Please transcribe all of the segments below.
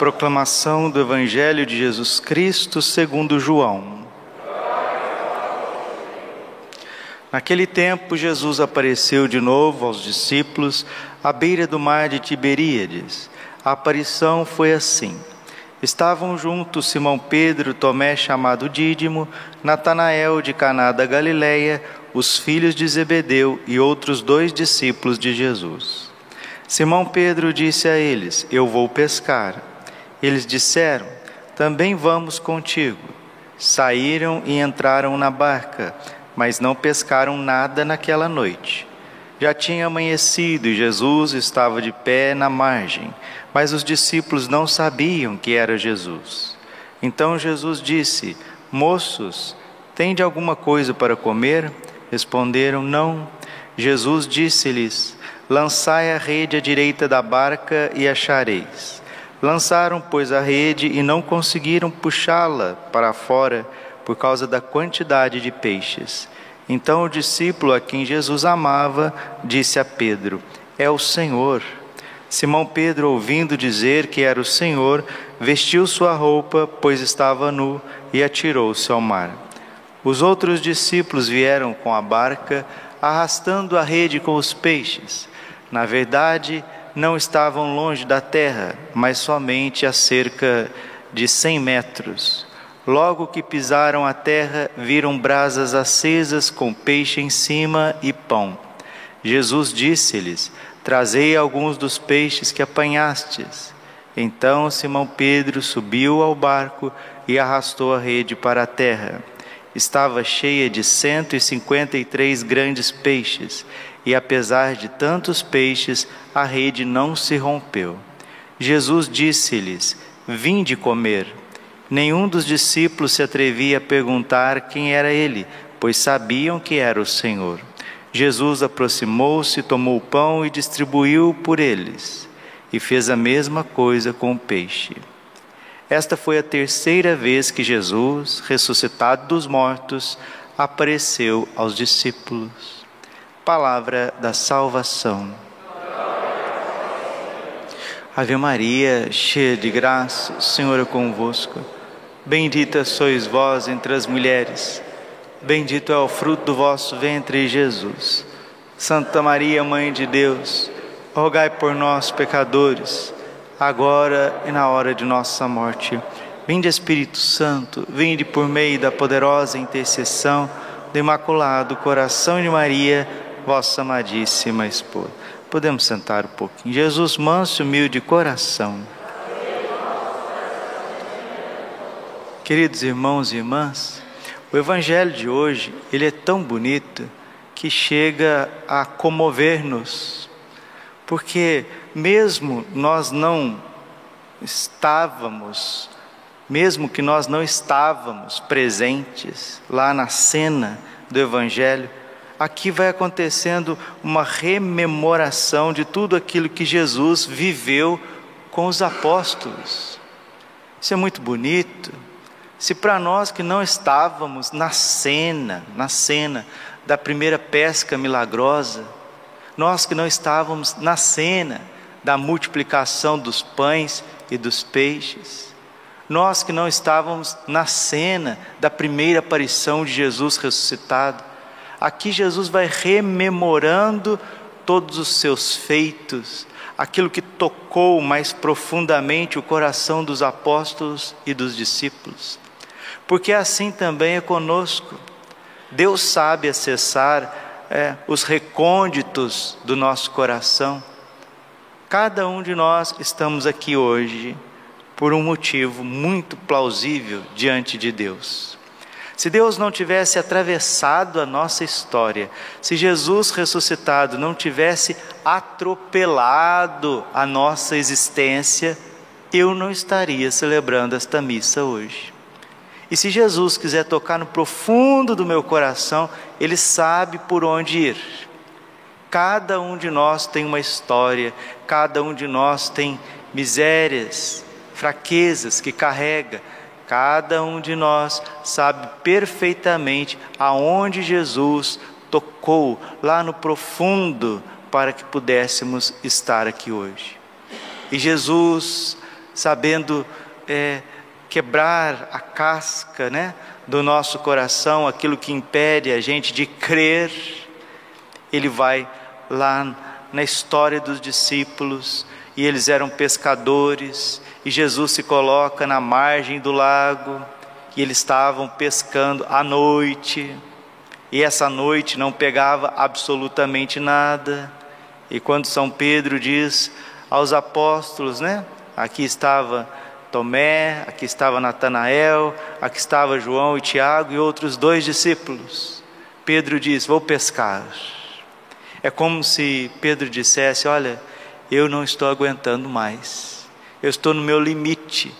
Proclamação do Evangelho de Jesus Cristo segundo João. Naquele tempo, Jesus apareceu de novo aos discípulos à beira do mar de Tiberíades. A aparição foi assim. Estavam juntos Simão Pedro, Tomé chamado Dídimo, Natanael de Caná da Galileia, os filhos de Zebedeu e outros dois discípulos de Jesus. Simão Pedro disse a eles: Eu vou pescar. Eles disseram: Também vamos contigo. Saíram e entraram na barca, mas não pescaram nada naquela noite. Já tinha amanhecido e Jesus estava de pé na margem, mas os discípulos não sabiam que era Jesus. Então Jesus disse: Moços, tende alguma coisa para comer? Responderam: Não. Jesus disse-lhes: Lançai a rede à direita da barca e achareis. Lançaram, pois, a rede e não conseguiram puxá-la para fora por causa da quantidade de peixes. Então o discípulo a quem Jesus amava disse a Pedro: É o Senhor. Simão Pedro, ouvindo dizer que era o Senhor, vestiu sua roupa, pois estava nu, e atirou-se ao mar. Os outros discípulos vieram com a barca, arrastando a rede com os peixes na verdade, não estavam longe da terra, mas somente a cerca de cem metros. Logo que pisaram a terra, viram brasas acesas com peixe em cima e pão. Jesus disse-lhes: Trazei alguns dos peixes que apanhastes. Então Simão Pedro subiu ao barco e arrastou a rede para a terra. Estava cheia de cento e cinquenta e três grandes peixes e apesar de tantos peixes, a rede não se rompeu. Jesus disse-lhes: Vinde comer. Nenhum dos discípulos se atrevia a perguntar quem era ele, pois sabiam que era o Senhor. Jesus aproximou-se, tomou o pão e distribuiu por eles, e fez a mesma coisa com o peixe. Esta foi a terceira vez que Jesus, ressuscitado dos mortos, apareceu aos discípulos palavra da salvação. Ave Maria, cheia de graça, o Senhor é convosco. Bendita sois vós entre as mulheres, bendito é o fruto do vosso ventre, Jesus. Santa Maria, Mãe de Deus, rogai por nós, pecadores, agora e na hora de nossa morte. Vinde, Espírito Santo, vinde por meio da poderosa intercessão do Imaculado Coração de Maria vossa amadíssima esposa. Podemos sentar um pouquinho. Jesus, manso e humilde coração. Queridos irmãos e irmãs, o evangelho de hoje, ele é tão bonito que chega a comover-nos. Porque mesmo nós não estávamos, mesmo que nós não estávamos presentes lá na cena do evangelho, aqui vai acontecendo uma rememoração de tudo aquilo que Jesus viveu com os apóstolos. Isso é muito bonito. Se para nós que não estávamos na cena, na cena da primeira pesca milagrosa, nós que não estávamos na cena da multiplicação dos pães e dos peixes, nós que não estávamos na cena da primeira aparição de Jesus ressuscitado, Aqui Jesus vai rememorando todos os seus feitos, aquilo que tocou mais profundamente o coração dos apóstolos e dos discípulos. Porque assim também é conosco. Deus sabe acessar é, os recônditos do nosso coração. Cada um de nós estamos aqui hoje por um motivo muito plausível diante de Deus. Se Deus não tivesse atravessado a nossa história, se Jesus ressuscitado não tivesse atropelado a nossa existência, eu não estaria celebrando esta missa hoje. E se Jesus quiser tocar no profundo do meu coração, Ele sabe por onde ir. Cada um de nós tem uma história, cada um de nós tem misérias, fraquezas que carrega, Cada um de nós sabe perfeitamente aonde Jesus tocou lá no profundo para que pudéssemos estar aqui hoje. E Jesus, sabendo é, quebrar a casca né, do nosso coração, aquilo que impede a gente de crer, ele vai lá na história dos discípulos, e eles eram pescadores, e Jesus se coloca na margem do lago, e eles estavam pescando à noite, e essa noite não pegava absolutamente nada. E quando São Pedro diz aos apóstolos, né? Aqui estava Tomé, aqui estava Natanael, aqui estava João e Tiago e outros dois discípulos. Pedro diz: Vou pescar. É como se Pedro dissesse: Olha, eu não estou aguentando mais, eu estou no meu limite.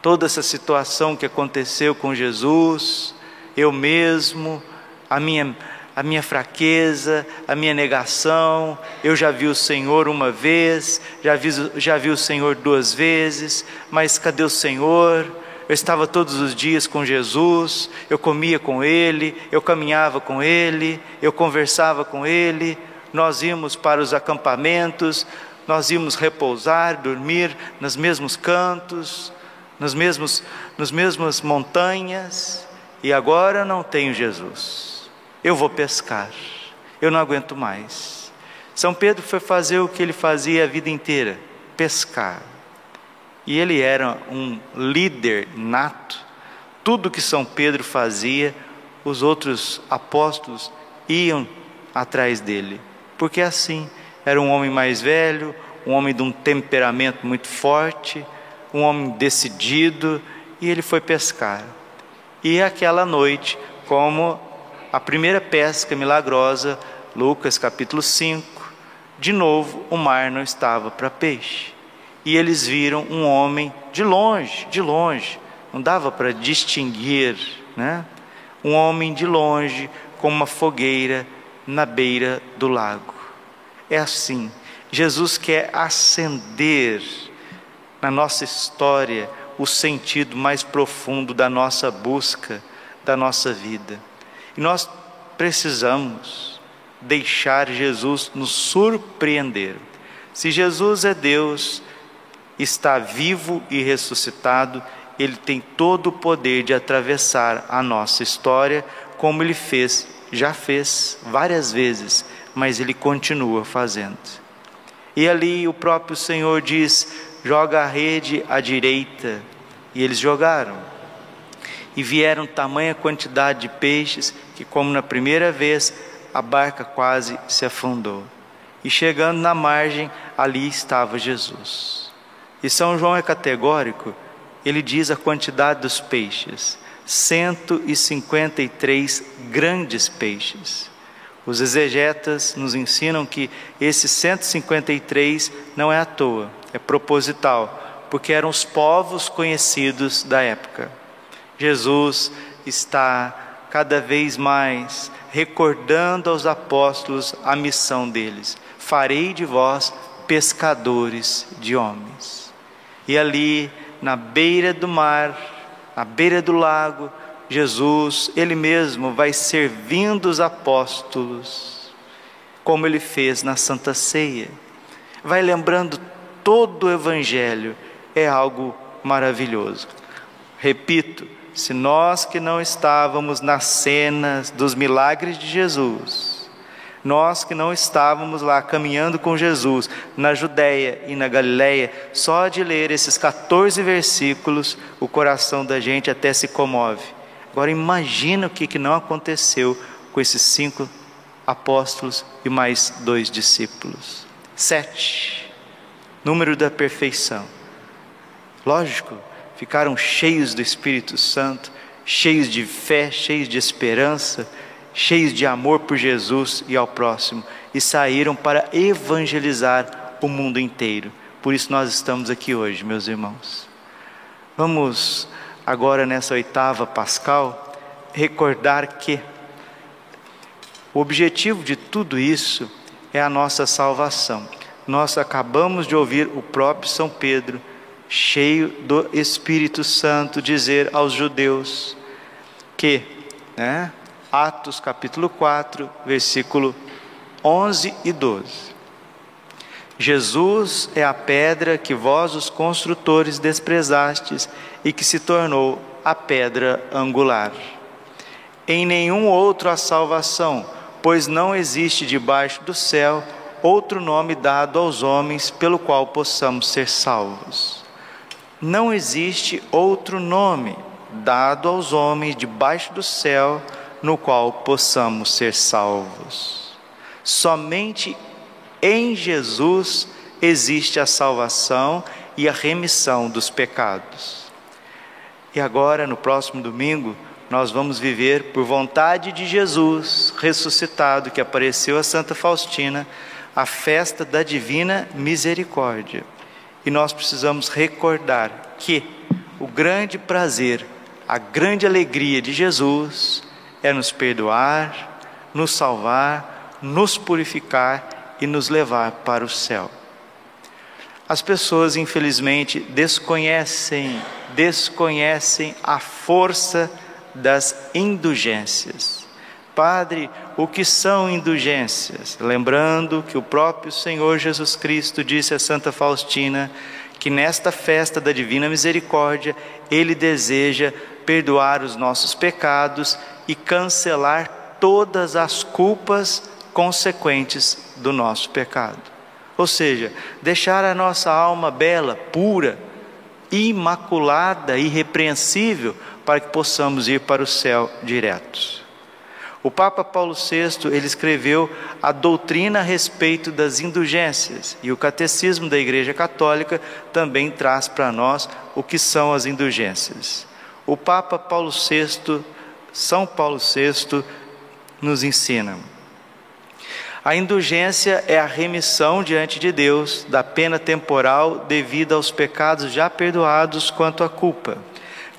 Toda essa situação que aconteceu com Jesus, eu mesmo, a minha a minha fraqueza, a minha negação. Eu já vi o Senhor uma vez, já vi, já vi o Senhor duas vezes, mas cadê o Senhor? Eu estava todos os dias com Jesus, eu comia com Ele, eu caminhava com Ele, eu conversava com Ele, nós íamos para os acampamentos, nós íamos repousar, dormir nos mesmos cantos, nos mesmos, nas mesmas montanhas, e agora não tenho Jesus. Eu vou pescar, eu não aguento mais. São Pedro foi fazer o que ele fazia a vida inteira: pescar. E ele era um líder nato. Tudo que São Pedro fazia, os outros apóstolos iam atrás dele, porque assim era um homem mais velho, um homem de um temperamento muito forte, um homem decidido, e ele foi pescar. E aquela noite, como a primeira pesca milagrosa, Lucas capítulo 5, de novo o mar não estava para peixe. E eles viram um homem de longe, de longe, não dava para distinguir, né? Um homem de longe com uma fogueira na beira do lago. É assim, Jesus quer acender na nossa história o sentido mais profundo da nossa busca, da nossa vida. E nós precisamos deixar Jesus nos surpreender. Se Jesus é Deus, está vivo e ressuscitado, ele tem todo o poder de atravessar a nossa história, como ele fez, já fez várias vezes, mas ele continua fazendo. E ali o próprio Senhor diz: joga a rede à direita, e eles jogaram e vieram tamanha quantidade de peixes que, como na primeira vez, a barca quase se afundou. E chegando na margem, ali estava Jesus. E São João é categórico, ele diz a quantidade dos peixes: 153 grandes peixes. Os exegetas nos ensinam que esses 153 não é à toa, é proposital, porque eram os povos conhecidos da época. Jesus está cada vez mais recordando aos apóstolos a missão deles: farei de vós pescadores de homens. E ali, na beira do mar, na beira do lago, Jesus, Ele mesmo, vai servindo os apóstolos, como Ele fez na Santa Ceia. Vai lembrando todo o Evangelho, é algo maravilhoso. Repito, se nós que não estávamos nas cenas dos milagres de Jesus, nós que não estávamos lá caminhando com Jesus na Judéia e na Galiléia, só de ler esses 14 versículos, o coração da gente até se comove. Agora imagina o que, que não aconteceu com esses cinco apóstolos e mais dois discípulos. Sete, número da perfeição. Lógico, ficaram cheios do Espírito Santo, cheios de fé, cheios de esperança, cheios de amor por Jesus e ao próximo, e saíram para evangelizar o mundo inteiro. Por isso nós estamos aqui hoje, meus irmãos. Vamos agora nessa oitava pascal recordar que o objetivo de tudo isso é a nossa salvação. Nós acabamos de ouvir o próprio São Pedro cheio do Espírito Santo, dizer aos judeus que, né, Atos capítulo 4, versículo 11 e 12. Jesus é a pedra que vós, os construtores, desprezastes e que se tornou a pedra angular. Em nenhum outro há salvação, pois não existe debaixo do céu outro nome dado aos homens pelo qual possamos ser salvos. Não existe outro nome dado aos homens debaixo do céu no qual possamos ser salvos. Somente em Jesus existe a salvação e a remissão dos pecados. E agora, no próximo domingo, nós vamos viver por vontade de Jesus ressuscitado, que apareceu a Santa Faustina, a festa da divina misericórdia. E nós precisamos recordar que o grande prazer, a grande alegria de Jesus é nos perdoar, nos salvar, nos purificar e nos levar para o céu. As pessoas, infelizmente, desconhecem, desconhecem a força das indulgências. Padre, o que são indulgências? Lembrando que o próprio Senhor Jesus Cristo disse a Santa Faustina que nesta festa da Divina Misericórdia ele deseja perdoar os nossos pecados e cancelar todas as culpas consequentes do nosso pecado. Ou seja, deixar a nossa alma bela, pura, imaculada, irrepreensível, para que possamos ir para o céu diretos. O Papa Paulo VI, ele escreveu a doutrina a respeito das indulgências, e o Catecismo da Igreja Católica também traz para nós o que são as indulgências. O Papa Paulo VI, São Paulo VI, nos ensina: a indulgência é a remissão diante de Deus da pena temporal devida aos pecados já perdoados quanto à culpa,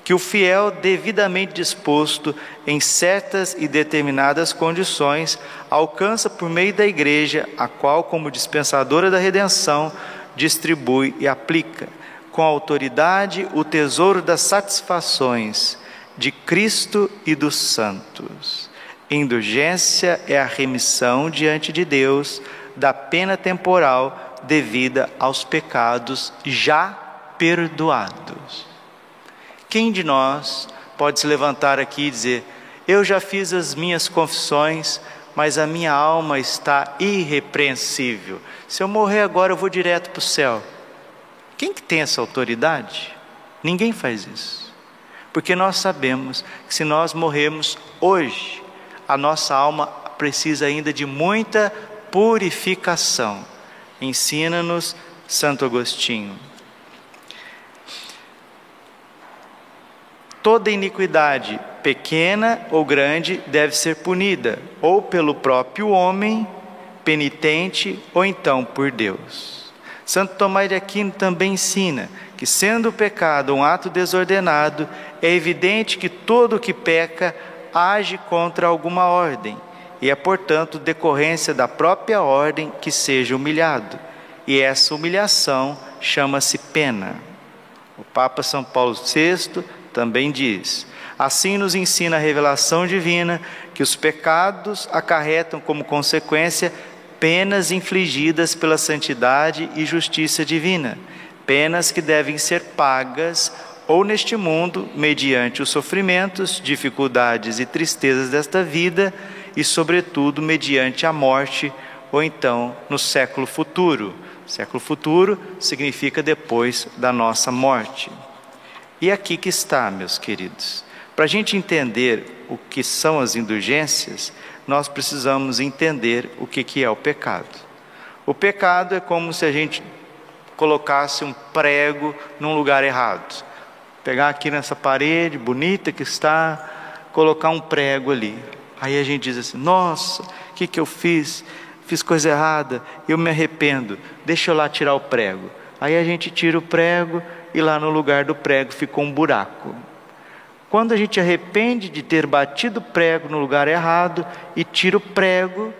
que o fiel, devidamente disposto em certas e determinadas condições, alcança por meio da Igreja, a qual, como dispensadora da redenção, distribui e aplica, com autoridade, o tesouro das satisfações de Cristo e dos santos. Indulgência é a remissão diante de Deus da pena temporal devida aos pecados já perdoados. Quem de nós pode se levantar aqui e dizer: Eu já fiz as minhas confissões, mas a minha alma está irrepreensível. Se eu morrer agora, eu vou direto para o céu. Quem que tem essa autoridade? Ninguém faz isso. Porque nós sabemos que se nós morrermos hoje, a nossa alma precisa ainda de muita purificação. Ensina-nos Santo Agostinho. Toda iniquidade, pequena ou grande, deve ser punida, ou pelo próprio homem penitente, ou então por Deus. Santo Tomás de Aquino também ensina que, sendo o pecado um ato desordenado, é evidente que todo que peca age contra alguma ordem, e é, portanto, decorrência da própria ordem que seja humilhado, e essa humilhação chama-se pena. O Papa São Paulo VI também diz: assim nos ensina a revelação divina que os pecados acarretam como consequência penas infligidas pela santidade e justiça divina, penas que devem ser pagas ou neste mundo, mediante os sofrimentos, dificuldades e tristezas desta vida, e, sobretudo, mediante a morte, ou então no século futuro. Século futuro significa depois da nossa morte. E aqui que está, meus queridos. Para a gente entender o que são as indulgências, nós precisamos entender o que, que é o pecado. O pecado é como se a gente colocasse um prego num lugar errado pegar aqui nessa parede bonita que está, colocar um prego ali. Aí a gente diz assim: Nossa, o que, que eu fiz? Fiz coisa errada, eu me arrependo, deixa eu lá tirar o prego. Aí a gente tira o prego e lá no lugar do prego ficou um buraco. Quando a gente arrepende de ter batido o prego no lugar errado e tira o prego,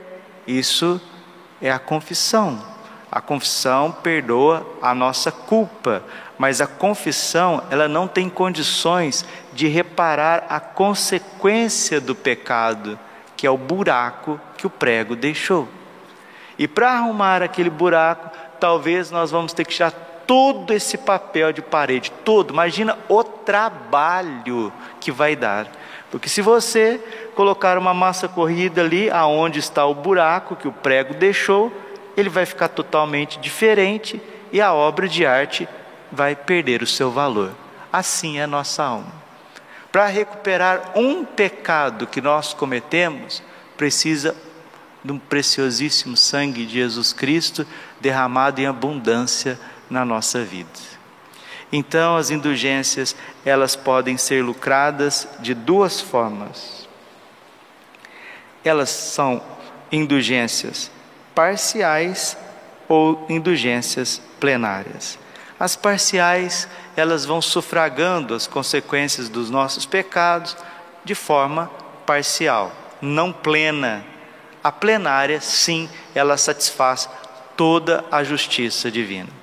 isso é a confissão. A confissão perdoa a nossa culpa, mas a confissão, ela não tem condições de reparar a consequência do pecado, que é o buraco que o prego deixou. E para arrumar aquele buraco, talvez nós vamos ter que tirar todo esse papel de parede, todo. Imagina o trabalho que vai dar. Porque se você colocar uma massa corrida ali aonde está o buraco que o prego deixou, ele vai ficar totalmente diferente e a obra de arte vai perder o seu valor. Assim é a nossa alma. Para recuperar um pecado que nós cometemos, precisa de um preciosíssimo sangue de Jesus Cristo derramado em abundância na nossa vida. Então, as indulgências, elas podem ser lucradas de duas formas. Elas são indulgências parciais ou indulgências plenárias. As parciais, elas vão sufragando as consequências dos nossos pecados de forma parcial, não plena. A plenária, sim, ela satisfaz toda a justiça divina.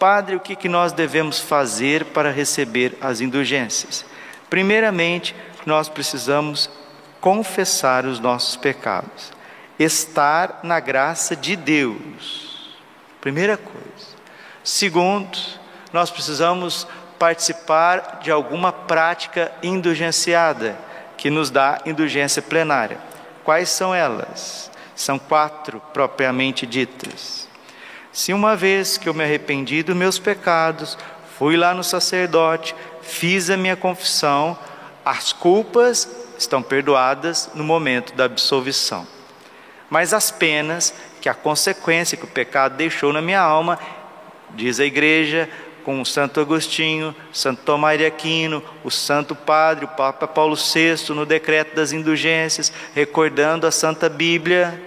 Padre, o que, que nós devemos fazer para receber as indulgências? Primeiramente, nós precisamos confessar os nossos pecados estar na graça de Deus. Primeira coisa. Segundo, nós precisamos participar de alguma prática indulgenciada que nos dá indulgência plenária. Quais são elas? São quatro propriamente ditas. Se uma vez que eu me arrependi dos meus pecados, fui lá no sacerdote, fiz a minha confissão, as culpas estão perdoadas no momento da absolvição. Mas as penas que a consequência que o pecado deixou na minha alma, diz a igreja, com Santo Agostinho, Santo Tomás de Aquino, o Santo Padre, o Papa Paulo VI, no decreto das indulgências, recordando a Santa Bíblia,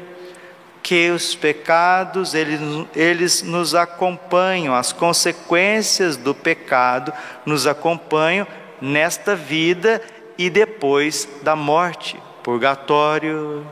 que os pecados eles, eles nos acompanham, as consequências do pecado nos acompanham nesta vida e depois da morte, purgatório,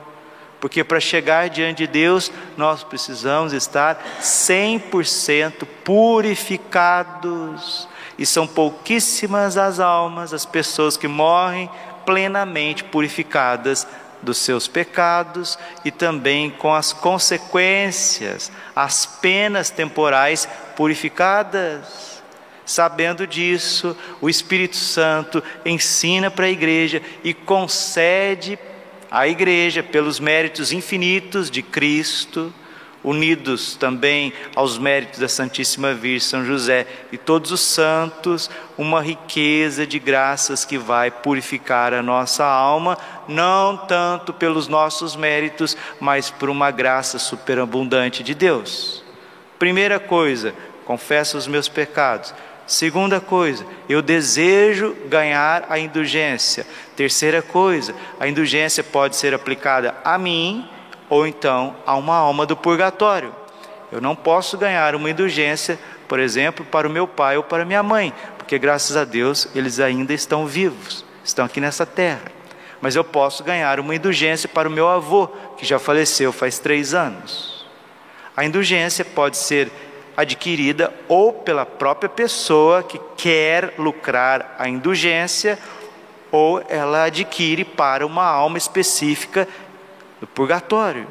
porque para chegar diante de Deus, nós precisamos estar 100% purificados. E são pouquíssimas as almas, as pessoas que morrem plenamente purificadas dos seus pecados e também com as consequências, as penas temporais purificadas. Sabendo disso, o Espírito Santo ensina para a igreja e concede à igreja pelos méritos infinitos de Cristo, unidos também aos méritos da Santíssima Virgem São José e todos os santos, uma riqueza de graças que vai purificar a nossa alma, não tanto pelos nossos méritos, mas por uma graça superabundante de Deus. Primeira coisa, confesso os meus pecados. Segunda coisa, eu desejo ganhar a indulgência. Terceira coisa, a indulgência pode ser aplicada a mim ou então a uma alma do purgatório. Eu não posso ganhar uma indulgência, por exemplo, para o meu pai ou para minha mãe, porque graças a Deus eles ainda estão vivos, estão aqui nessa terra. Mas eu posso ganhar uma indulgência para o meu avô, que já faleceu faz três anos. A indulgência pode ser adquirida ou pela própria pessoa que quer lucrar a indulgência, ou ela adquire para uma alma específica do purgatório,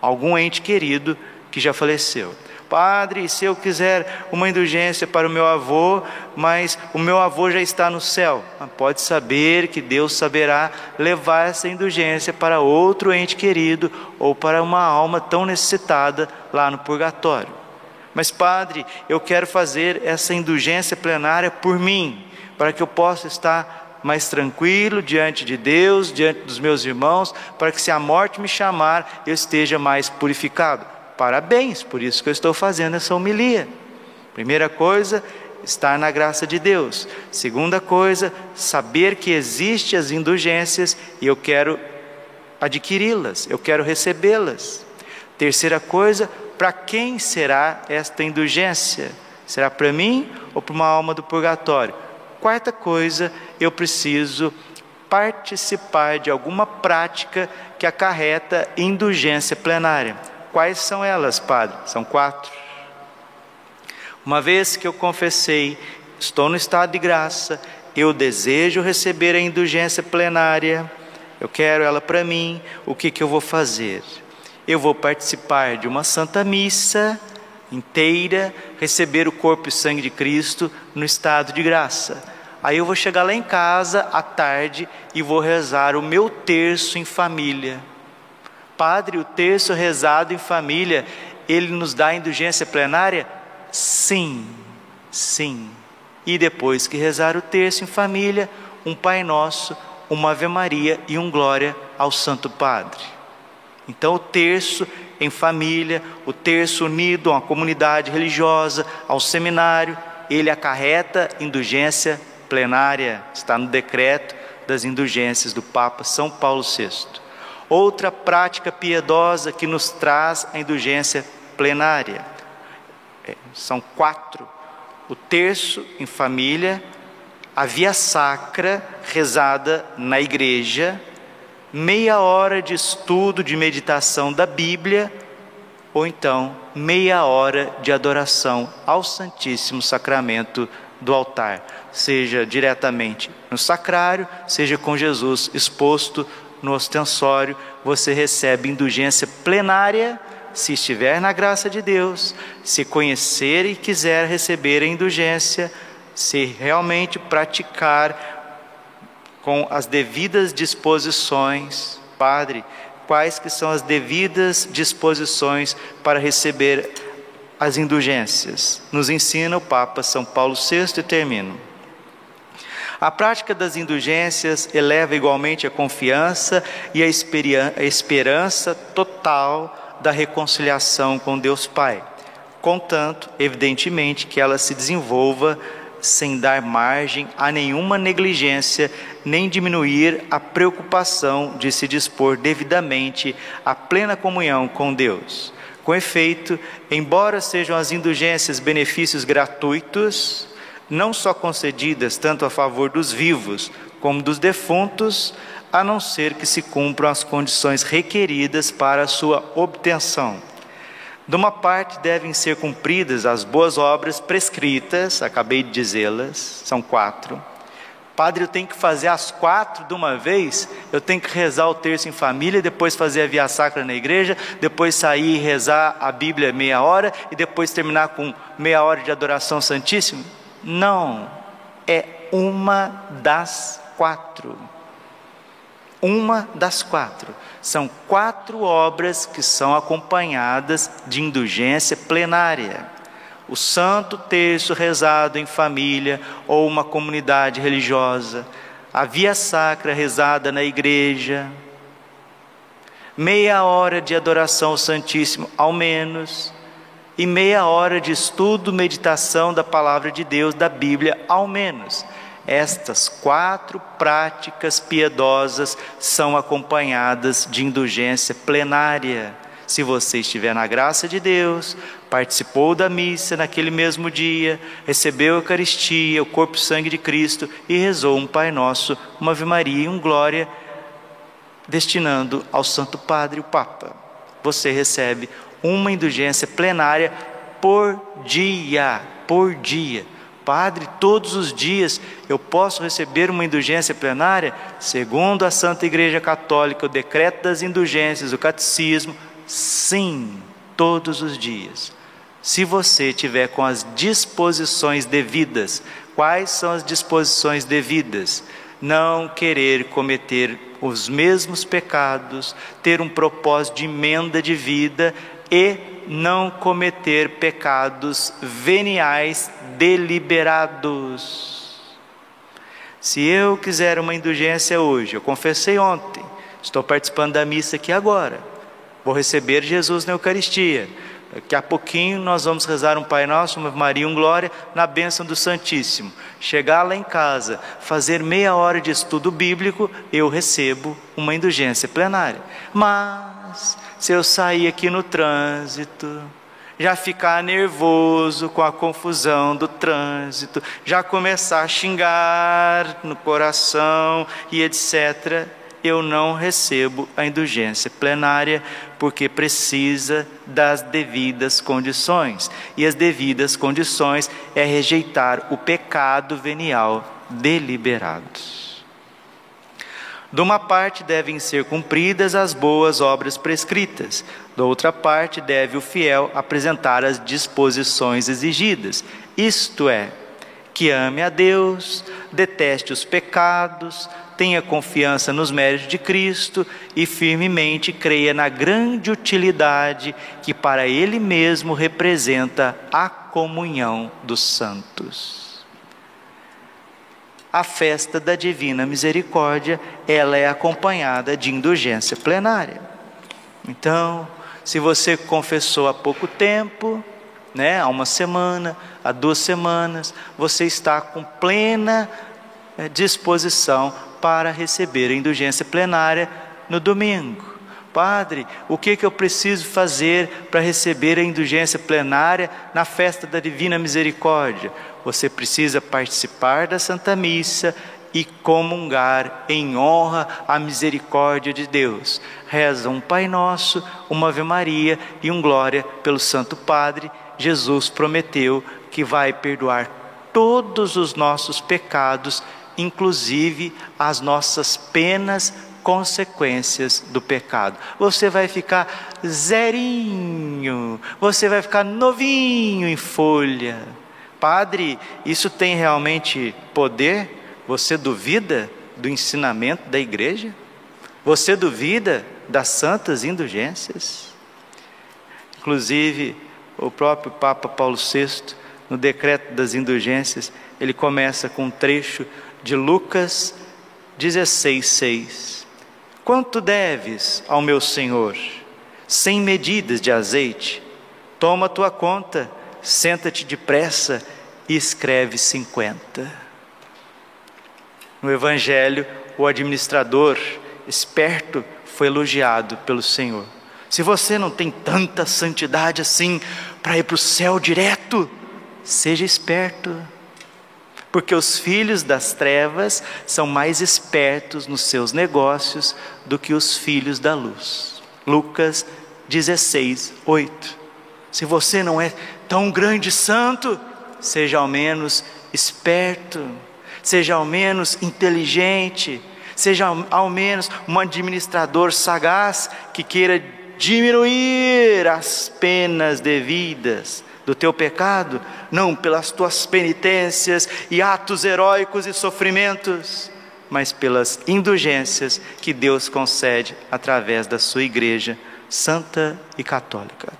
algum ente querido que já faleceu. Padre, se eu quiser uma indulgência para o meu avô, mas o meu avô já está no céu, pode saber que Deus saberá levar essa indulgência para outro ente querido ou para uma alma tão necessitada lá no purgatório. Mas, Padre, eu quero fazer essa indulgência plenária por mim, para que eu possa estar mais tranquilo diante de Deus, diante dos meus irmãos, para que se a morte me chamar, eu esteja mais purificado. Parabéns, por isso que eu estou fazendo essa homilia. Primeira coisa, estar na graça de Deus. Segunda coisa, saber que existem as indulgências e eu quero adquiri-las, eu quero recebê-las. Terceira coisa, para quem será esta indulgência? Será para mim ou para uma alma do purgatório? Quarta coisa, eu preciso participar de alguma prática que acarreta indulgência plenária. Quais são elas, Padre? São quatro. Uma vez que eu confessei, estou no estado de graça, eu desejo receber a indulgência plenária, eu quero ela para mim, o que, que eu vou fazer? eu vou participar de uma santa missa, inteira, receber o corpo e sangue de Cristo no estado de graça. Aí eu vou chegar lá em casa à tarde e vou rezar o meu terço em família. Padre, o terço rezado em família, ele nos dá indulgência plenária? Sim, sim. E depois que rezar o terço em família, um Pai Nosso, uma Ave Maria e um Glória ao Santo Padre. Então, o terço em família, o terço unido a uma comunidade religiosa, ao seminário, ele acarreta indulgência plenária, está no decreto das indulgências do Papa São Paulo VI. Outra prática piedosa que nos traz a indulgência plenária. É, são quatro: o terço em família, a via sacra rezada na igreja, meia hora de estudo, de meditação da Bíblia, ou então meia hora de adoração ao Santíssimo Sacramento do altar, seja diretamente no sacrário, seja com Jesus exposto no ostensório, você recebe indulgência plenária se estiver na graça de Deus, se conhecer e quiser receber a indulgência, se realmente praticar com as devidas disposições, Padre, quais que são as devidas disposições para receber as indulgências. Nos ensina o Papa São Paulo VI e termino. A prática das indulgências eleva igualmente a confiança e a esperança total da reconciliação com Deus Pai. Contanto, evidentemente, que ela se desenvolva sem dar margem a nenhuma negligência, nem diminuir a preocupação de se dispor devidamente à plena comunhão com Deus. Com efeito, embora sejam as indulgências benefícios gratuitos, não só concedidas tanto a favor dos vivos como dos defuntos, a não ser que se cumpram as condições requeridas para a sua obtenção. De uma parte devem ser cumpridas as boas obras prescritas, acabei de dizê-las, são quatro. Padre, eu tenho que fazer as quatro de uma vez, eu tenho que rezar o terço em família, depois fazer a via sacra na igreja, depois sair e rezar a Bíblia meia hora e depois terminar com meia hora de adoração santíssima? Não, é uma das quatro. Uma das quatro. São quatro obras que são acompanhadas de indulgência plenária. O santo terço rezado em família ou uma comunidade religiosa, a via sacra rezada na igreja, meia hora de adoração ao Santíssimo, ao menos, e meia hora de estudo, meditação da palavra de Deus, da Bíblia, ao menos. Estas quatro práticas piedosas são acompanhadas de indulgência plenária. Se você estiver na graça de Deus, participou da missa naquele mesmo dia, recebeu a Eucaristia, o corpo e sangue de Cristo e rezou um Pai Nosso, uma Ave Maria e um Glória, destinando ao Santo Padre, o Papa. Você recebe uma indulgência plenária por dia, por dia. Padre, todos os dias eu posso receber uma indulgência plenária? Segundo a Santa Igreja Católica, o decreto das indulgências, o catecismo, sim, todos os dias. Se você tiver com as disposições devidas, quais são as disposições devidas? Não querer cometer os mesmos pecados, ter um propósito de emenda de vida e não cometer pecados veniais deliberados. Se eu quiser uma indulgência hoje, eu confessei ontem, estou participando da missa aqui agora, vou receber Jesus na Eucaristia. Daqui a pouquinho nós vamos rezar um Pai Nosso, uma Maria, um Glória, na bênção do Santíssimo. Chegar lá em casa, fazer meia hora de estudo bíblico, eu recebo uma indulgência plenária. Mas se eu sair aqui no trânsito, já ficar nervoso com a confusão do trânsito, já começar a xingar no coração e etc., eu não recebo a indulgência plenária, porque precisa das devidas condições. E as devidas condições é rejeitar o pecado venial deliberado. De uma parte devem ser cumpridas as boas obras prescritas, da outra parte deve o fiel apresentar as disposições exigidas, isto é, que ame a Deus, deteste os pecados, tenha confiança nos méritos de Cristo e firmemente creia na grande utilidade que para Ele mesmo representa a comunhão dos santos. A festa da Divina Misericórdia, ela é acompanhada de indulgência plenária. Então, se você confessou há pouco tempo, né, há uma semana, há duas semanas, você está com plena eh, disposição para receber a indulgência plenária no domingo. Padre, o que, que eu preciso fazer para receber a indulgência plenária na festa da Divina Misericórdia? Você precisa participar da Santa Missa e comungar em honra à misericórdia de Deus. Reza um Pai Nosso, uma Ave Maria e um Glória pelo Santo Padre. Jesus prometeu que vai perdoar todos os nossos pecados, inclusive as nossas penas consequências do pecado. Você vai ficar zerinho, você vai ficar novinho em folha. Padre, isso tem realmente poder? Você duvida do ensinamento da igreja? Você duvida das santas indulgências? Inclusive, o próprio Papa Paulo VI, no decreto das indulgências, ele começa com um trecho de Lucas 16:6. Quanto deves ao meu Senhor? Sem medidas de azeite. Toma tua conta, senta-te depressa e escreve cinquenta. No Evangelho, o administrador esperto foi elogiado pelo Senhor. Se você não tem tanta santidade assim para ir para o céu direto, seja esperto, porque os filhos das trevas são mais espertos nos seus negócios do que os filhos da luz. Lucas 16, 8. Se você não é tão grande santo, seja ao menos esperto seja ao menos inteligente, seja ao menos um administrador sagaz que queira diminuir as penas devidas do teu pecado, não pelas tuas penitências e atos heróicos e sofrimentos, mas pelas indulgências que Deus concede através da sua igreja santa e católica.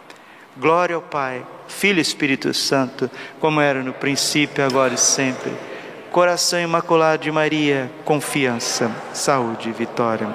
Glória ao Pai, Filho e Espírito Santo, como era no princípio, agora e sempre Coração Imaculado de Maria, confiança, saúde e vitória.